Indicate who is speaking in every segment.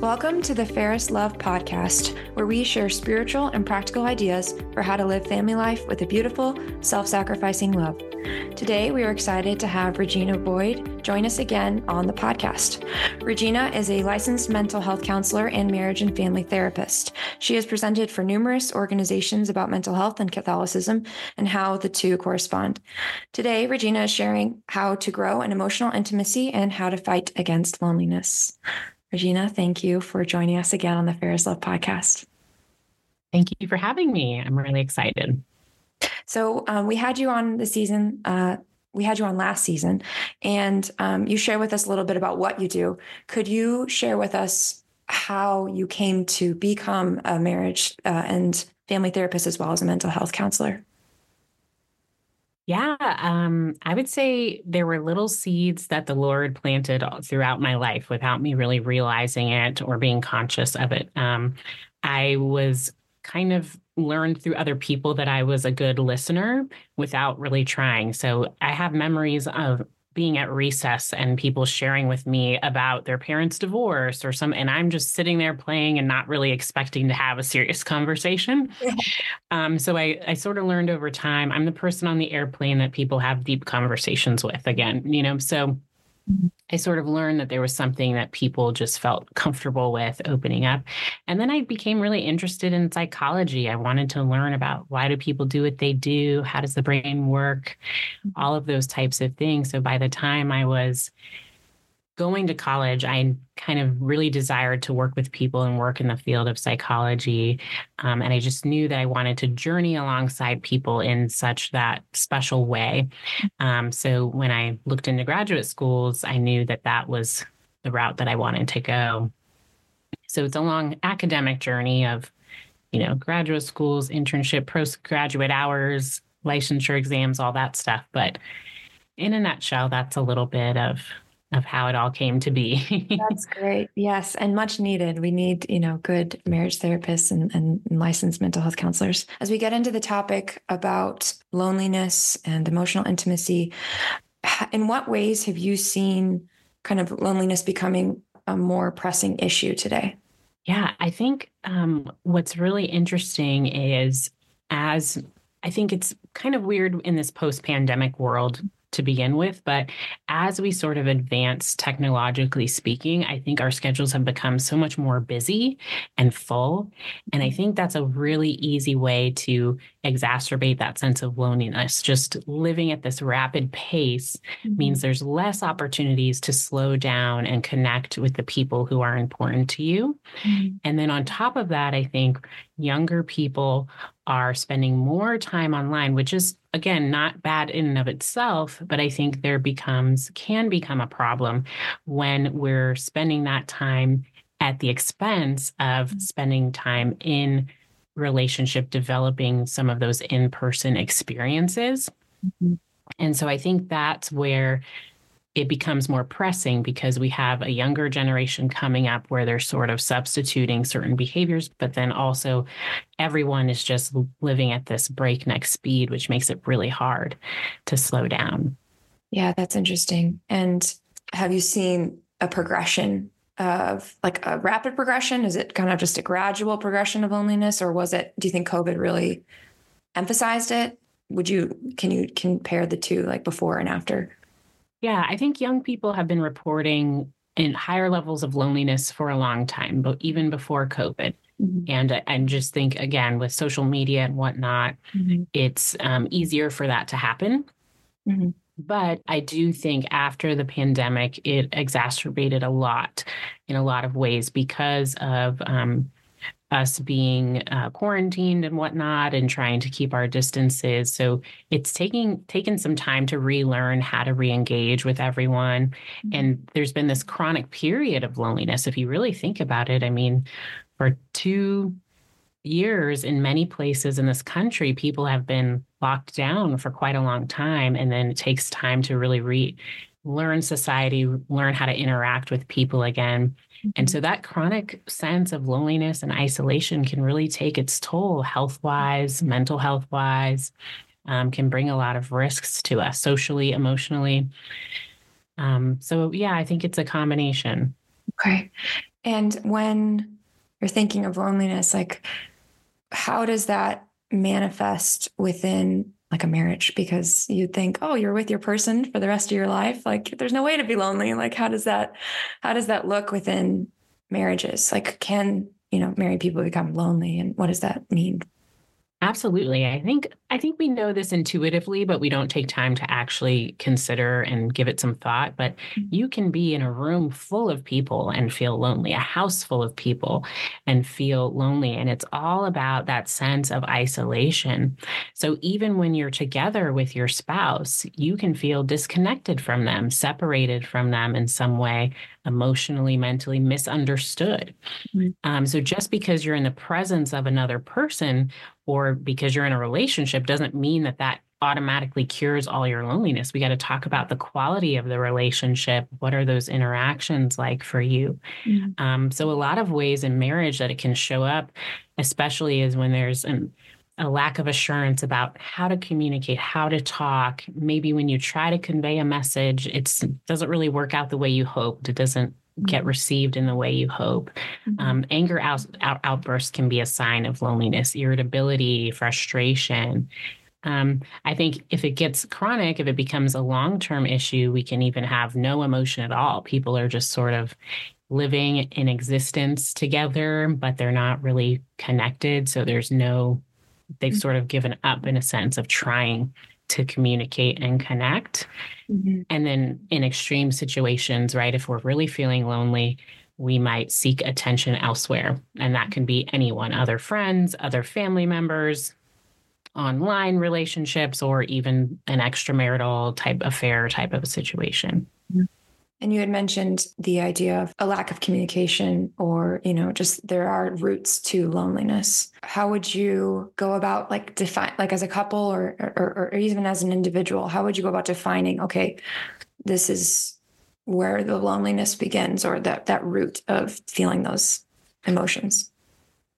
Speaker 1: Welcome to the Fairest Love Podcast, where we share spiritual and practical ideas for how to live family life with a beautiful, self sacrificing love. Today, we are excited to have Regina Boyd join us again on the podcast. Regina is a licensed mental health counselor and marriage and family therapist. She has presented for numerous organizations about mental health and Catholicism and how the two correspond. Today, Regina is sharing how to grow in emotional intimacy and how to fight against loneliness. Regina, thank you for joining us again on the Fairest Love podcast.
Speaker 2: Thank you for having me. I'm really excited.
Speaker 1: So, um, we had you on the season. Uh, we had you on last season, and um, you share with us a little bit about what you do. Could you share with us how you came to become a marriage uh, and family therapist as well as a mental health counselor?
Speaker 2: Yeah, um, I would say there were little seeds that the Lord planted throughout my life without me really realizing it or being conscious of it. Um, I was kind of learned through other people that I was a good listener without really trying. So I have memories of being at recess and people sharing with me about their parents' divorce or some, and I'm just sitting there playing and not really expecting to have a serious conversation. Yeah. Um, so I, I sort of learned over time. I'm the person on the airplane that people have deep conversations with again, you know. So I sort of learned that there was something that people just felt comfortable with opening up. And then I became really interested in psychology. I wanted to learn about why do people do what they do? How does the brain work? Mm-hmm. All of those types of things. So by the time I was going to college, I kind of really desired to work with people and work in the field of psychology. Um, and I just knew that I wanted to journey alongside people in such that special way. Um, so when I looked into graduate schools, I knew that that was the route that I wanted to go. So it's a long academic journey of, you know, graduate schools, internship, postgraduate hours, licensure exams, all that stuff. But in a nutshell, that's a little bit of of how it all came to be.
Speaker 1: That's great. Yes. And much needed. We need, you know, good marriage therapists and, and, licensed mental health counselors. As we get into the topic about loneliness and emotional intimacy, in what ways have you seen kind of loneliness becoming a more pressing issue today?
Speaker 2: Yeah, I think um, what's really interesting is as I think it's kind of weird in this post pandemic world to begin with. But as we sort of advance technologically speaking, I think our schedules have become so much more busy and full. And I think that's a really easy way to exacerbate that sense of loneliness. Just living at this rapid pace mm-hmm. means there's less opportunities to slow down and connect with the people who are important to you. Mm-hmm. And then on top of that, I think younger people are spending more time online, which is again not bad in and of itself, but I think there becomes can become a problem when we're spending that time at the expense of mm-hmm. spending time in relationship developing some of those in-person experiences. Mm-hmm. And so I think that's where it becomes more pressing because we have a younger generation coming up where they're sort of substituting certain behaviors, but then also everyone is just living at this breakneck speed, which makes it really hard to slow down.
Speaker 1: Yeah, that's interesting. And have you seen a progression of like a rapid progression? Is it kind of just a gradual progression of loneliness, or was it, do you think COVID really emphasized it? Would you, can you compare the two like before and after?
Speaker 2: Yeah, I think young people have been reporting in higher levels of loneliness for a long time, but even before COVID. Mm-hmm. And I just think, again, with social media and whatnot, mm-hmm. it's um, easier for that to happen. Mm-hmm. But I do think after the pandemic, it exacerbated a lot in a lot of ways because of um, us being uh, quarantined and whatnot and trying to keep our distances. So it's taking taken some time to relearn how to re-engage with everyone. Mm-hmm. and there's been this chronic period of loneliness if you really think about it. I mean for two years in many places in this country people have been locked down for quite a long time and then it takes time to really re learn society learn how to interact with people again and so that chronic sense of loneliness and isolation can really take its toll health wise, mental health wise, um, can bring a lot of risks to us socially, emotionally. Um, so, yeah, I think it's a combination.
Speaker 1: Okay. And when you're thinking of loneliness, like how does that manifest within like a marriage? Because you'd think, oh, you're with your person for the rest of your life. Like there's no way to be lonely. Like how does that how does that look within marriages? Like can, you know, married people become lonely and what does that mean
Speaker 2: Absolutely. I think I think we know this intuitively, but we don't take time to actually consider and give it some thought. But mm-hmm. you can be in a room full of people and feel lonely, a house full of people and feel lonely. And it's all about that sense of isolation. So even when you're together with your spouse, you can feel disconnected from them, separated from them in some way emotionally, mentally misunderstood. Mm-hmm. Um, so just because you're in the presence of another person or because you're in a relationship doesn't mean that that automatically cures all your loneliness. We got to talk about the quality of the relationship. What are those interactions like for you? Mm-hmm. Um, so, a lot of ways in marriage that it can show up, especially is when there's an a lack of assurance about how to communicate, how to talk. Maybe when you try to convey a message, it doesn't really work out the way you hoped. It doesn't get mm-hmm. received in the way you hope. Mm-hmm. Um, anger out, out, outbursts can be a sign of loneliness, irritability, frustration. Um, I think if it gets chronic, if it becomes a long term issue, we can even have no emotion at all. People are just sort of living in existence together, but they're not really connected. So there's no they've mm-hmm. sort of given up in a sense of trying to communicate and connect. Mm-hmm. And then in extreme situations, right, if we're really feeling lonely, we might seek attention elsewhere. And that can be anyone, other friends, other family members, online relationships, or even an extramarital type affair type of a situation. Mm-hmm.
Speaker 1: And you had mentioned the idea of a lack of communication or, you know, just there are roots to loneliness. How would you go about like define like as a couple or, or or even as an individual, how would you go about defining, okay, this is where the loneliness begins or that that root of feeling those emotions?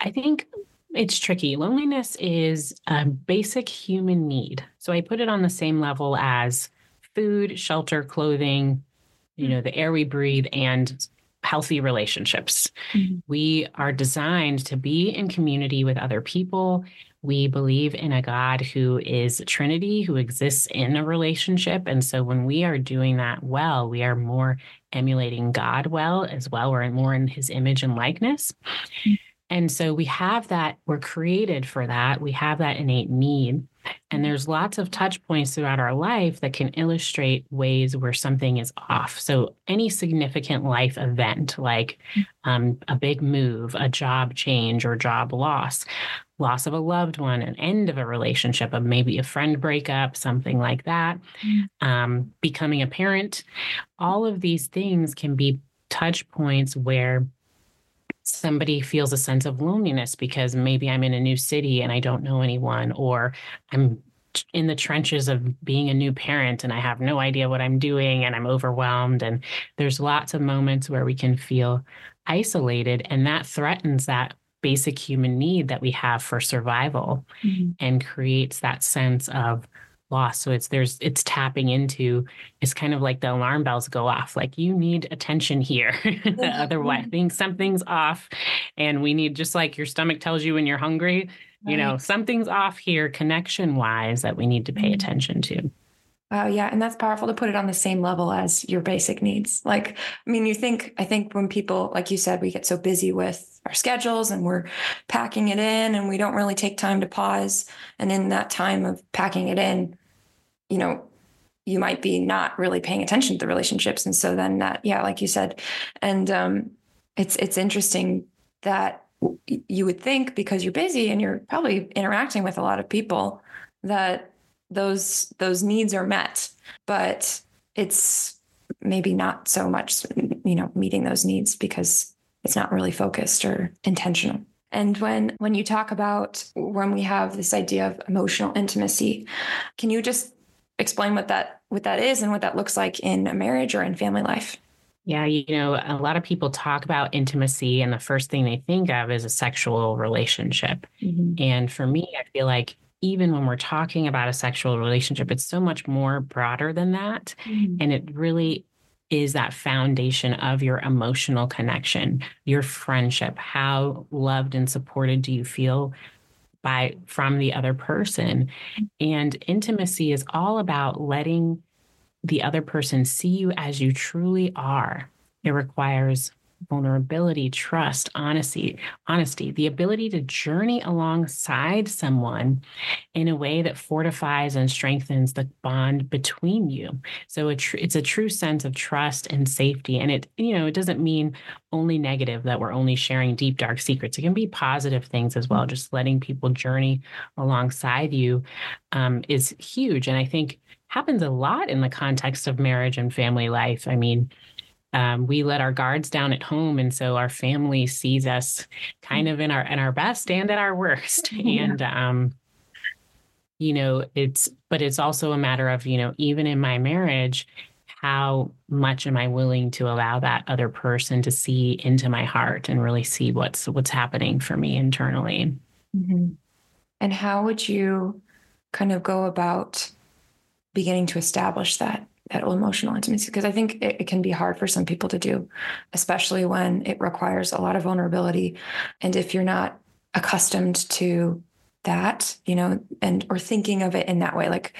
Speaker 2: I think it's tricky. Loneliness is a basic human need. So I put it on the same level as food, shelter, clothing, you know, the air we breathe and healthy relationships. Mm-hmm. We are designed to be in community with other people. We believe in a God who is Trinity, who exists in a relationship. And so when we are doing that well, we are more emulating God well as well. We're more in his image and likeness. Mm-hmm. And so we have that, we're created for that. We have that innate need. And there's lots of touch points throughout our life that can illustrate ways where something is off. So, any significant life event, like um, a big move, a job change, or job loss, loss of a loved one, an end of a relationship, of maybe a friend breakup, something like that, um, becoming a parent, all of these things can be touch points where somebody feels a sense of loneliness because maybe I'm in a new city and I don't know anyone, or I'm in the trenches of being a new parent and I have no idea what I'm doing and I'm overwhelmed. And there's lots of moments where we can feel isolated, and that threatens that basic human need that we have for survival mm-hmm. and creates that sense of loss so it's there's it's tapping into it's kind of like the alarm bells go off like you need attention here otherwise I think something's off and we need just like your stomach tells you when you're hungry right. you know something's off here connection wise that we need to pay mm-hmm. attention to
Speaker 1: Wow, yeah, and that's powerful to put it on the same level as your basic needs. Like, I mean, you think I think when people, like you said, we get so busy with our schedules and we're packing it in and we don't really take time to pause. And in that time of packing it in, you know, you might be not really paying attention to the relationships. And so then that, yeah, like you said, and um it's it's interesting that you would think because you're busy and you're probably interacting with a lot of people that those those needs are met but it's maybe not so much you know meeting those needs because it's not really focused or intentional and when when you talk about when we have this idea of emotional intimacy can you just explain what that what that is and what that looks like in a marriage or in family life
Speaker 2: yeah, you know, a lot of people talk about intimacy, and the first thing they think of is a sexual relationship. Mm-hmm. And for me, I feel like even when we're talking about a sexual relationship, it's so much more broader than that. Mm-hmm. And it really is that foundation of your emotional connection, your friendship. How loved and supported do you feel by from the other person? And intimacy is all about letting the other person see you as you truly are. It requires vulnerability, trust, honesty, honesty, the ability to journey alongside someone in a way that fortifies and strengthens the bond between you. So it tr- it's a true sense of trust and safety. And it, you know, it doesn't mean only negative that we're only sharing deep, dark secrets. It can be positive things as well. Just letting people journey alongside you um, is huge. And I think happens a lot in the context of marriage and family life. I mean, um, we let our guards down at home and so our family sees us kind of in our in our best and at our worst yeah. and um, you know it's but it's also a matter of you know even in my marriage how much am i willing to allow that other person to see into my heart and really see what's what's happening for me internally
Speaker 1: mm-hmm. and how would you kind of go about beginning to establish that that emotional intimacy because I think it, it, can be hard for some people to do, especially when it requires a lot of vulnerability. And if you're not accustomed to that, you know, and or thinking of it in that way, like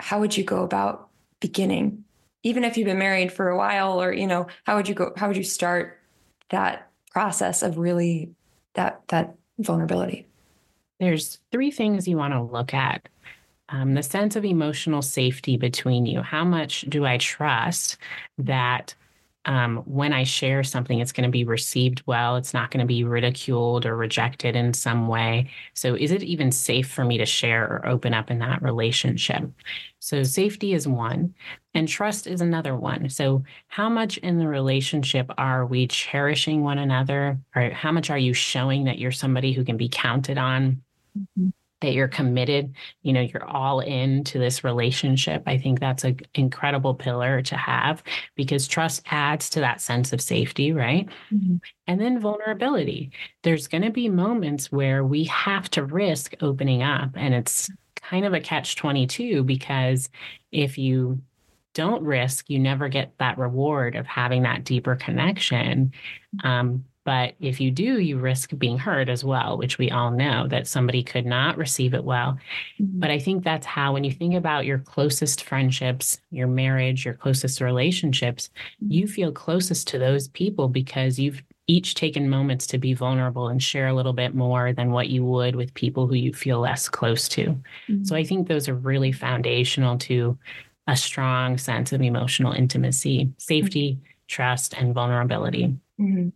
Speaker 1: how would you go about beginning? Even if you've been married for a while, or you know, how would you go? How would you start that process of really that that vulnerability?
Speaker 2: There's three things you want to look at um, the sense of emotional safety between you. How much do I trust that um, when I share something, it's going to be received well? It's not going to be ridiculed or rejected in some way. So, is it even safe for me to share or open up in that relationship? So, safety is one, and trust is another one. So, how much in the relationship are we cherishing one another? Or how much are you showing that you're somebody who can be counted on? Mm-hmm that you're committed, you know, you're all in to this relationship. I think that's an incredible pillar to have because trust adds to that sense of safety, right? Mm-hmm. And then vulnerability. There's going to be moments where we have to risk opening up. And it's kind of a catch 22 because if you don't risk, you never get that reward of having that deeper connection. Um, but if you do, you risk being hurt as well, which we all know that somebody could not receive it well. Mm-hmm. But I think that's how, when you think about your closest friendships, your marriage, your closest relationships, mm-hmm. you feel closest to those people because you've each taken moments to be vulnerable and share a little bit more than what you would with people who you feel less close to. Mm-hmm. So I think those are really foundational to a strong sense of emotional intimacy, safety, mm-hmm. trust, and vulnerability.
Speaker 1: Mm-hmm.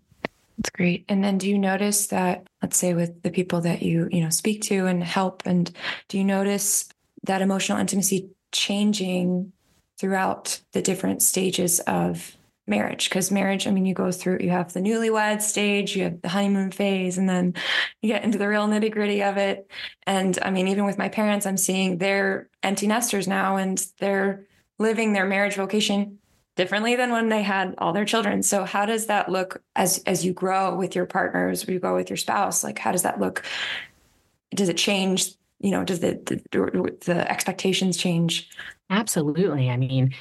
Speaker 1: That's great. And then do you notice that, let's say with the people that you, you know, speak to and help, and do you notice that emotional intimacy changing throughout the different stages of marriage? Because marriage, I mean, you go through, you have the newlywed stage, you have the honeymoon phase, and then you get into the real nitty gritty of it. And I mean, even with my parents, I'm seeing they're empty nesters now and they're living their marriage vocation differently than when they had all their children. So how does that look as as you grow with your partners, you go with your spouse? Like how does that look? Does it change? You know, does the the, the expectations change?
Speaker 2: Absolutely. I mean,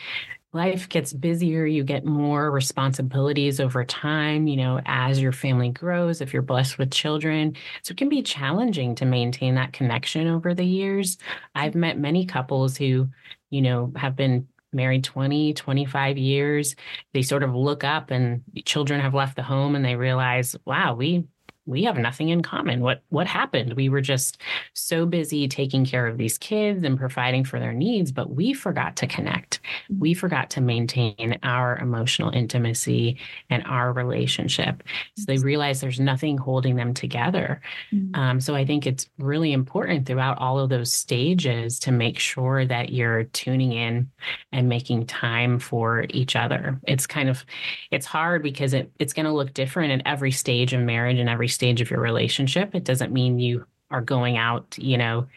Speaker 2: life gets busier, you get more responsibilities over time, you know, as your family grows, if you're blessed with children. So it can be challenging to maintain that connection over the years. I've met many couples who, you know, have been married 20, 25 years. They sort of look up and children have left the home and they realize, wow, we we have nothing in common. What what happened? We were just so busy taking care of these kids and providing for their needs, but we forgot to connect. We forgot to maintain our emotional intimacy and our relationship. So they realize there's nothing holding them together. Mm-hmm. Um, so I think it's really important throughout all of those stages to make sure that you're tuning in and making time for each other. It's kind of it's hard because it, it's going to look different at every stage of marriage and every stage of your relationship. It doesn't mean you are going out, you know,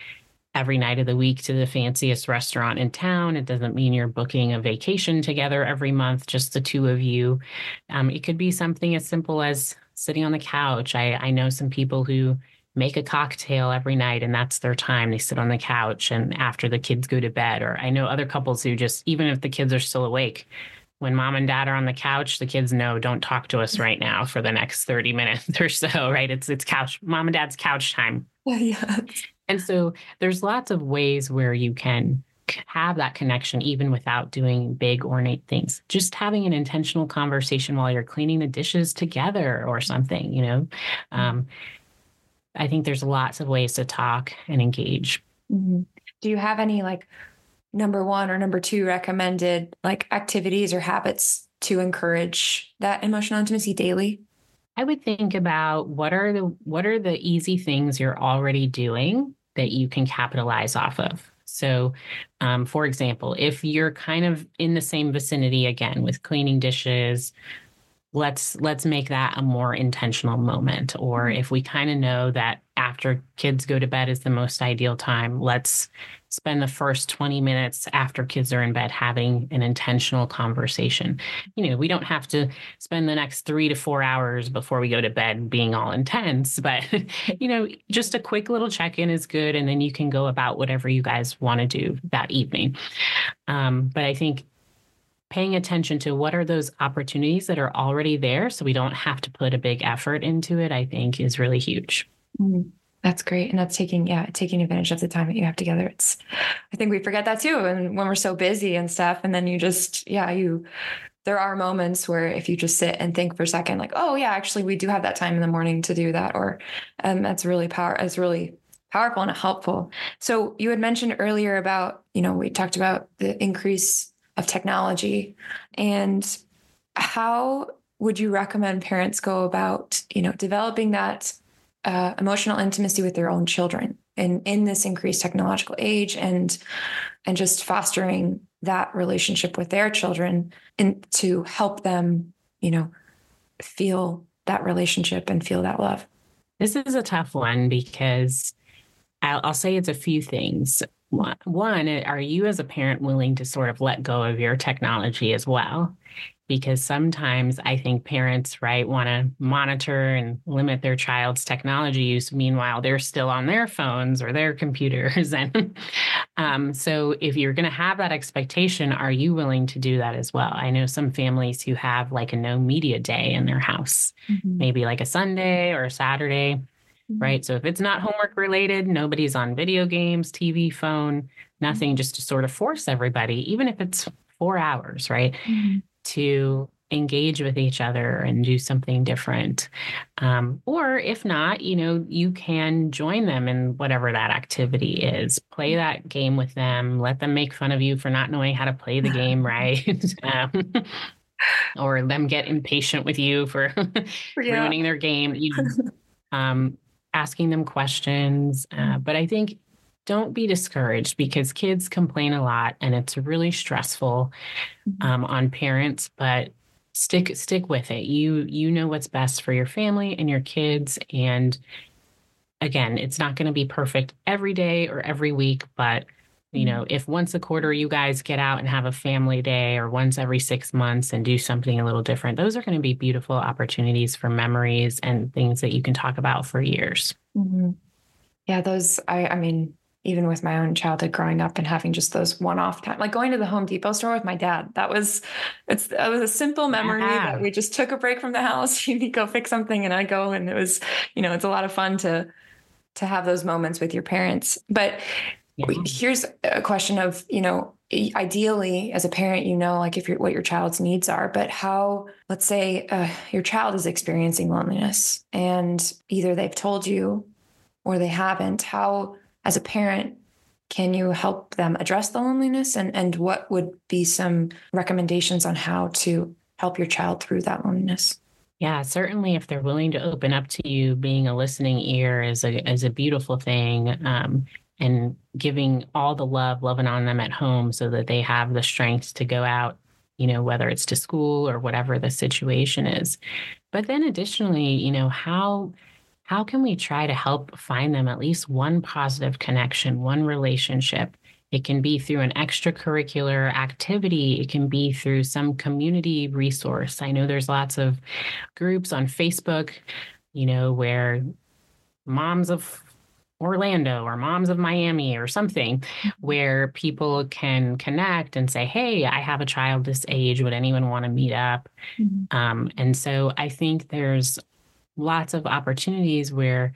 Speaker 2: every night of the week to the fanciest restaurant in town. It doesn't mean you're booking a vacation together every month, just the two of you. Um, it could be something as simple as sitting on the couch. I, I know some people who make a cocktail every night and that's their time. They sit on the couch and after the kids go to bed. Or I know other couples who just, even if the kids are still awake, when mom and dad are on the couch, the kids know don't talk to us right now for the next 30 minutes or so, right? It's it's couch mom and dad's couch time.
Speaker 1: Yeah.
Speaker 2: And so there's lots of ways where you can have that connection even without doing big ornate things. Just having an intentional conversation while you're cleaning the dishes together or something, you know. Mm-hmm. Um, I think there's lots of ways to talk and engage.
Speaker 1: Mm-hmm. Do you have any like number one or number two recommended like activities or habits to encourage that emotional intimacy daily?
Speaker 2: I would think about what are the what are the easy things you're already doing that you can capitalize off of. So, um, for example, if you're kind of in the same vicinity again with cleaning dishes, let's let's make that a more intentional moment or mm-hmm. if we kind of know that after kids go to bed is the most ideal time let's spend the first 20 minutes after kids are in bed having an intentional conversation. You know we don't have to spend the next 3 to 4 hours before we go to bed being all intense but you know just a quick little check-in is good and then you can go about whatever you guys want to do that evening. Um, but i think paying attention to what are those opportunities that are already there so we don't have to put a big effort into it i think is really huge.
Speaker 1: Mm-hmm. That's great. And that's taking yeah taking advantage of the time that you have together. It's i think we forget that too and when we're so busy and stuff and then you just yeah you there are moments where if you just sit and think for a second like oh yeah actually we do have that time in the morning to do that or um, that's really power it's really powerful and helpful. So you had mentioned earlier about you know we talked about the increase of technology and how would you recommend parents go about you know developing that uh, emotional intimacy with their own children in in this increased technological age and and just fostering that relationship with their children and to help them you know feel that relationship and feel that love
Speaker 2: this is a tough one because I'll, I'll say it's a few things one, are you as a parent willing to sort of let go of your technology as well? Because sometimes I think parents, right, want to monitor and limit their child's technology use. Meanwhile, they're still on their phones or their computers. And um, so, if you're going to have that expectation, are you willing to do that as well? I know some families who have like a no media day in their house, mm-hmm. maybe like a Sunday or a Saturday Mm-hmm. right? So if it's not homework related, nobody's on video games, TV, phone, nothing, mm-hmm. just to sort of force everybody, even if it's four hours, right? To engage with each other and do something different. Um, or if not, you know, you can join them in whatever that activity is. Play mm-hmm. that game with them. Let them make fun of you for not knowing how to play the game right. um, or them get impatient with you for ruining their game. You, um, asking them questions. Uh, but I think don't be discouraged because kids complain a lot and it's really stressful mm-hmm. um, on parents but stick stick with it you you know what's best for your family and your kids and again it's not going to be perfect every day or every week but you know, if once a quarter you guys get out and have a family day or once every six months and do something a little different, those are going to be beautiful opportunities for memories and things that you can talk about for years.
Speaker 1: Mm-hmm. Yeah, those, I, I mean, even with my own childhood growing up and having just those one-off time, like going to the Home Depot store with my dad. That was it's that was a simple memory yeah. that we just took a break from the house. He'd go fix something and I go and it was, you know, it's a lot of fun to to have those moments with your parents. But Here's a question of, you know, ideally as a parent, you know, like if you're what your child's needs are, but how, let's say uh, your child is experiencing loneliness and either they've told you or they haven't, how, as a parent, can you help them address the loneliness and, and what would be some recommendations on how to help your child through that loneliness?
Speaker 2: Yeah, certainly if they're willing to open up to you, being a listening ear is a is a beautiful thing. Um, and giving all the love, loving on them at home so that they have the strength to go out, you know, whether it's to school or whatever the situation is. But then additionally, you know, how how can we try to help find them at least one positive connection, one relationship? It can be through an extracurricular activity. It can be through some community resource. I know there's lots of groups on Facebook, you know, where moms of Orlando or Moms of Miami or something mm-hmm. where people can connect and say, Hey, I have a child this age. Would anyone want to meet up? Mm-hmm. Um, and so I think there's lots of opportunities where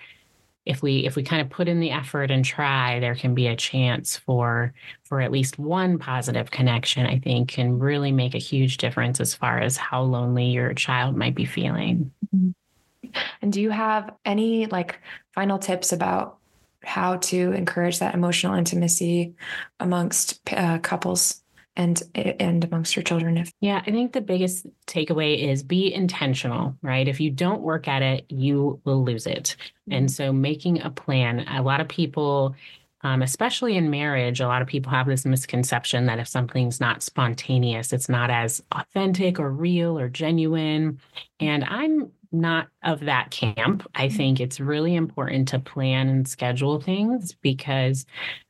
Speaker 2: if we if we kind of put in the effort and try there can be a chance for for at least one positive connection i think can really make a huge difference as far as how lonely your child might be feeling mm-hmm.
Speaker 1: and do you have any like final tips about how to encourage that emotional intimacy amongst uh, couples and and amongst your children if
Speaker 2: yeah i think the biggest takeaway is be intentional right? If you don't work at it you will lose it. And mm-hmm. so making a plan a lot of people um, especially in marriage a lot of people have this misconception that if something's not spontaneous it's not as authentic or real or genuine. And i'm not of that camp. I mm-hmm. think it's really important to plan and schedule things because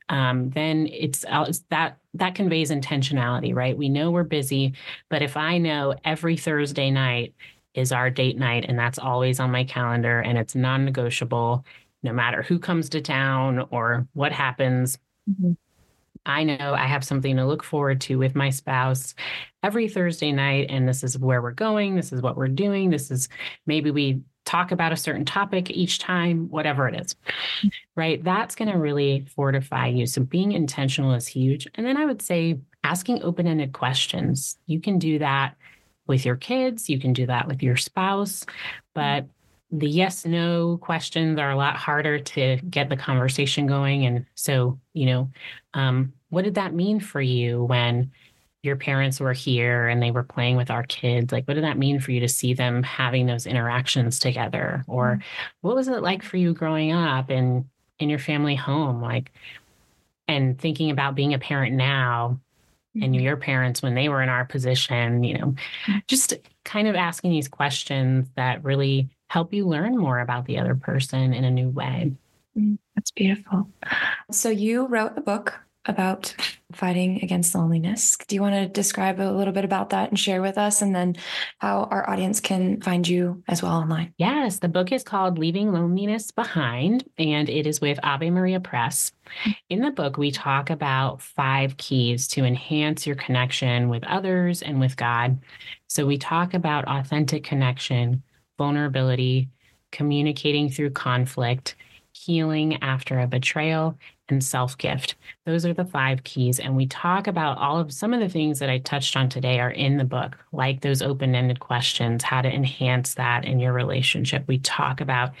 Speaker 2: um, then it's, uh, it's that that conveys intentionality, right? We know we're busy, but if I know every Thursday night is our date night and that's always on my calendar and it's non-negotiable, no matter who comes to town or what happens. Mm-hmm. I know I have something to look forward to with my spouse every Thursday night. And this is where we're going. This is what we're doing. This is maybe we talk about a certain topic each time, whatever it is, right? That's going to really fortify you. So being intentional is huge. And then I would say asking open ended questions. You can do that with your kids, you can do that with your spouse, but the yes no questions are a lot harder to get the conversation going and so you know um, what did that mean for you when your parents were here and they were playing with our kids like what did that mean for you to see them having those interactions together or mm-hmm. what was it like for you growing up in in your family home like and thinking about being a parent now mm-hmm. and your parents when they were in our position you know mm-hmm. just kind of asking these questions that really help you learn more about the other person in a new way
Speaker 1: mm-hmm. that's beautiful so you wrote a book about fighting against loneliness. Do you want to describe a little bit about that and share with us, and then how our audience can find you as well online?
Speaker 2: Yes, the book is called Leaving Loneliness Behind, and it is with Ave Maria Press. In the book, we talk about five keys to enhance your connection with others and with God. So we talk about authentic connection, vulnerability, communicating through conflict, healing after a betrayal, and self gift. Those are the five keys. And we talk about all of some of the things that I touched on today are in the book, like those open ended questions, how to enhance that in your relationship. We talk about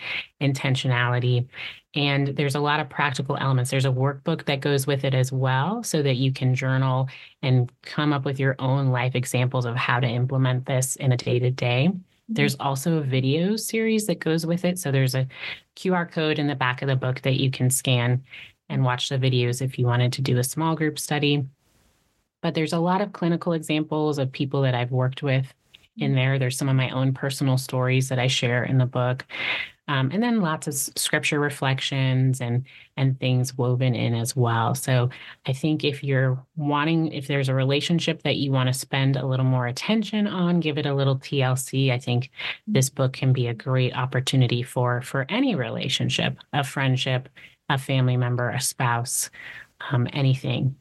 Speaker 2: intentionality. And there's a lot of practical elements. There's a workbook that goes with it as well, so that you can journal and come up with your own life examples of how to implement this in a day to day. There's mm-hmm. also a video series that goes with it. So there's a QR code in the back of the book that you can scan and watch the videos if you wanted to do a small group study. But there's a lot of clinical examples of people that I've worked with in mm-hmm. there. There's some of my own personal stories that I share in the book. Um, and then lots of scripture reflections and and things woven in as well. So I think if you're wanting, if there's a relationship that you want to spend a little more attention on, give it a little TLC. I think this book can be a great opportunity for for any relationship, a friendship, a family member, a spouse, um, anything.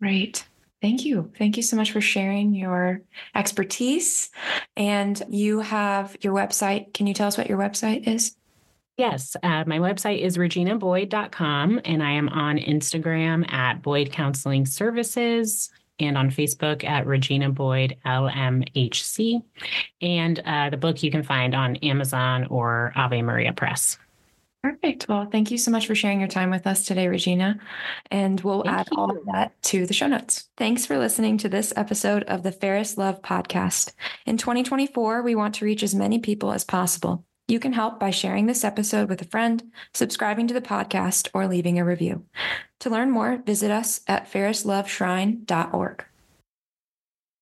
Speaker 1: Right. Thank you. Thank you so much for sharing your expertise. And you have your website. Can you tell us what your website is?
Speaker 2: Yes, uh, my website is reginaboyd.com, and I am on Instagram at Boyd Counseling Services and on Facebook at Regina Boyd LMHC. And uh, the book you can find on Amazon or Ave Maria Press.
Speaker 1: Perfect. Well, thank you so much for sharing your time with us today, Regina. And we'll thank add you. all of that to the show notes. Thanks for listening to this episode of the Fairest Love Podcast. In 2024, we want to reach as many people as possible. You can help by sharing this episode with a friend, subscribing to the podcast, or leaving a review. To learn more, visit us at fairestloveshrine.org.